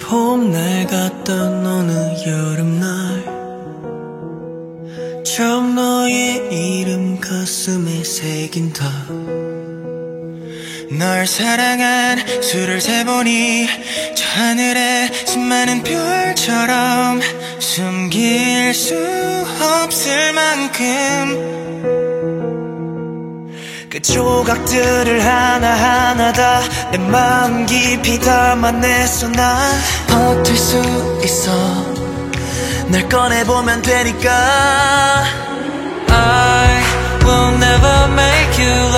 봄날 같던 어느 여름날 처음 너의 이름 가슴에 새긴다 널 사랑한 수를 세보니 저 하늘에 수많은 별처럼 숨길 수 없을 만큼 그 조각들을 하나하나 다 내 마음 깊이 담아냈어 난 버틸 수 있어. 날 꺼내보면 되니까 I will never make you lonely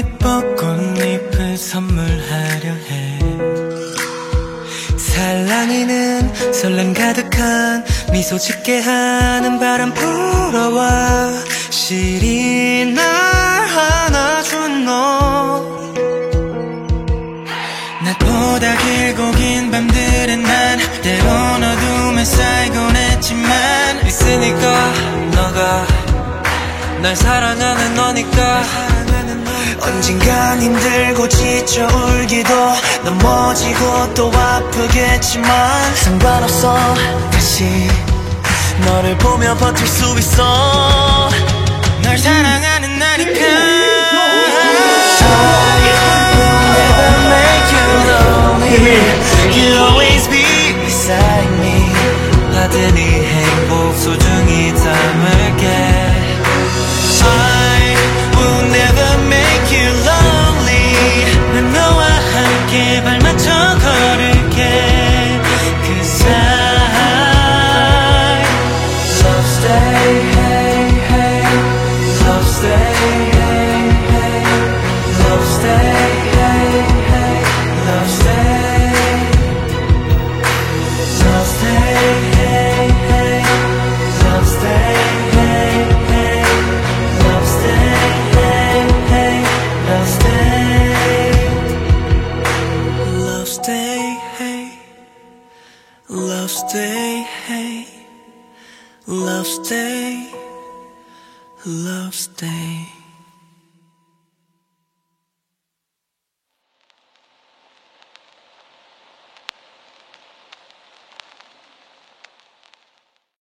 분홍빛 벚꽃잎을 선물하려 해. 살랑이는 설렘 가득한 미소 짓게 하는 바람 불어와. 시리 날 안아준 너. 낮보다 길고 긴 밤들은 난 때론 어둠에 살곤 했지만 있으니까 너가 날 사랑하는 너니까 언젠간 힘들고 지쳐 울기도 넘어지고 또 아프겠지만 상관없어. 다시 너를 보며 버틸 수 있어 hey, love's day, hey, love's day, love's day.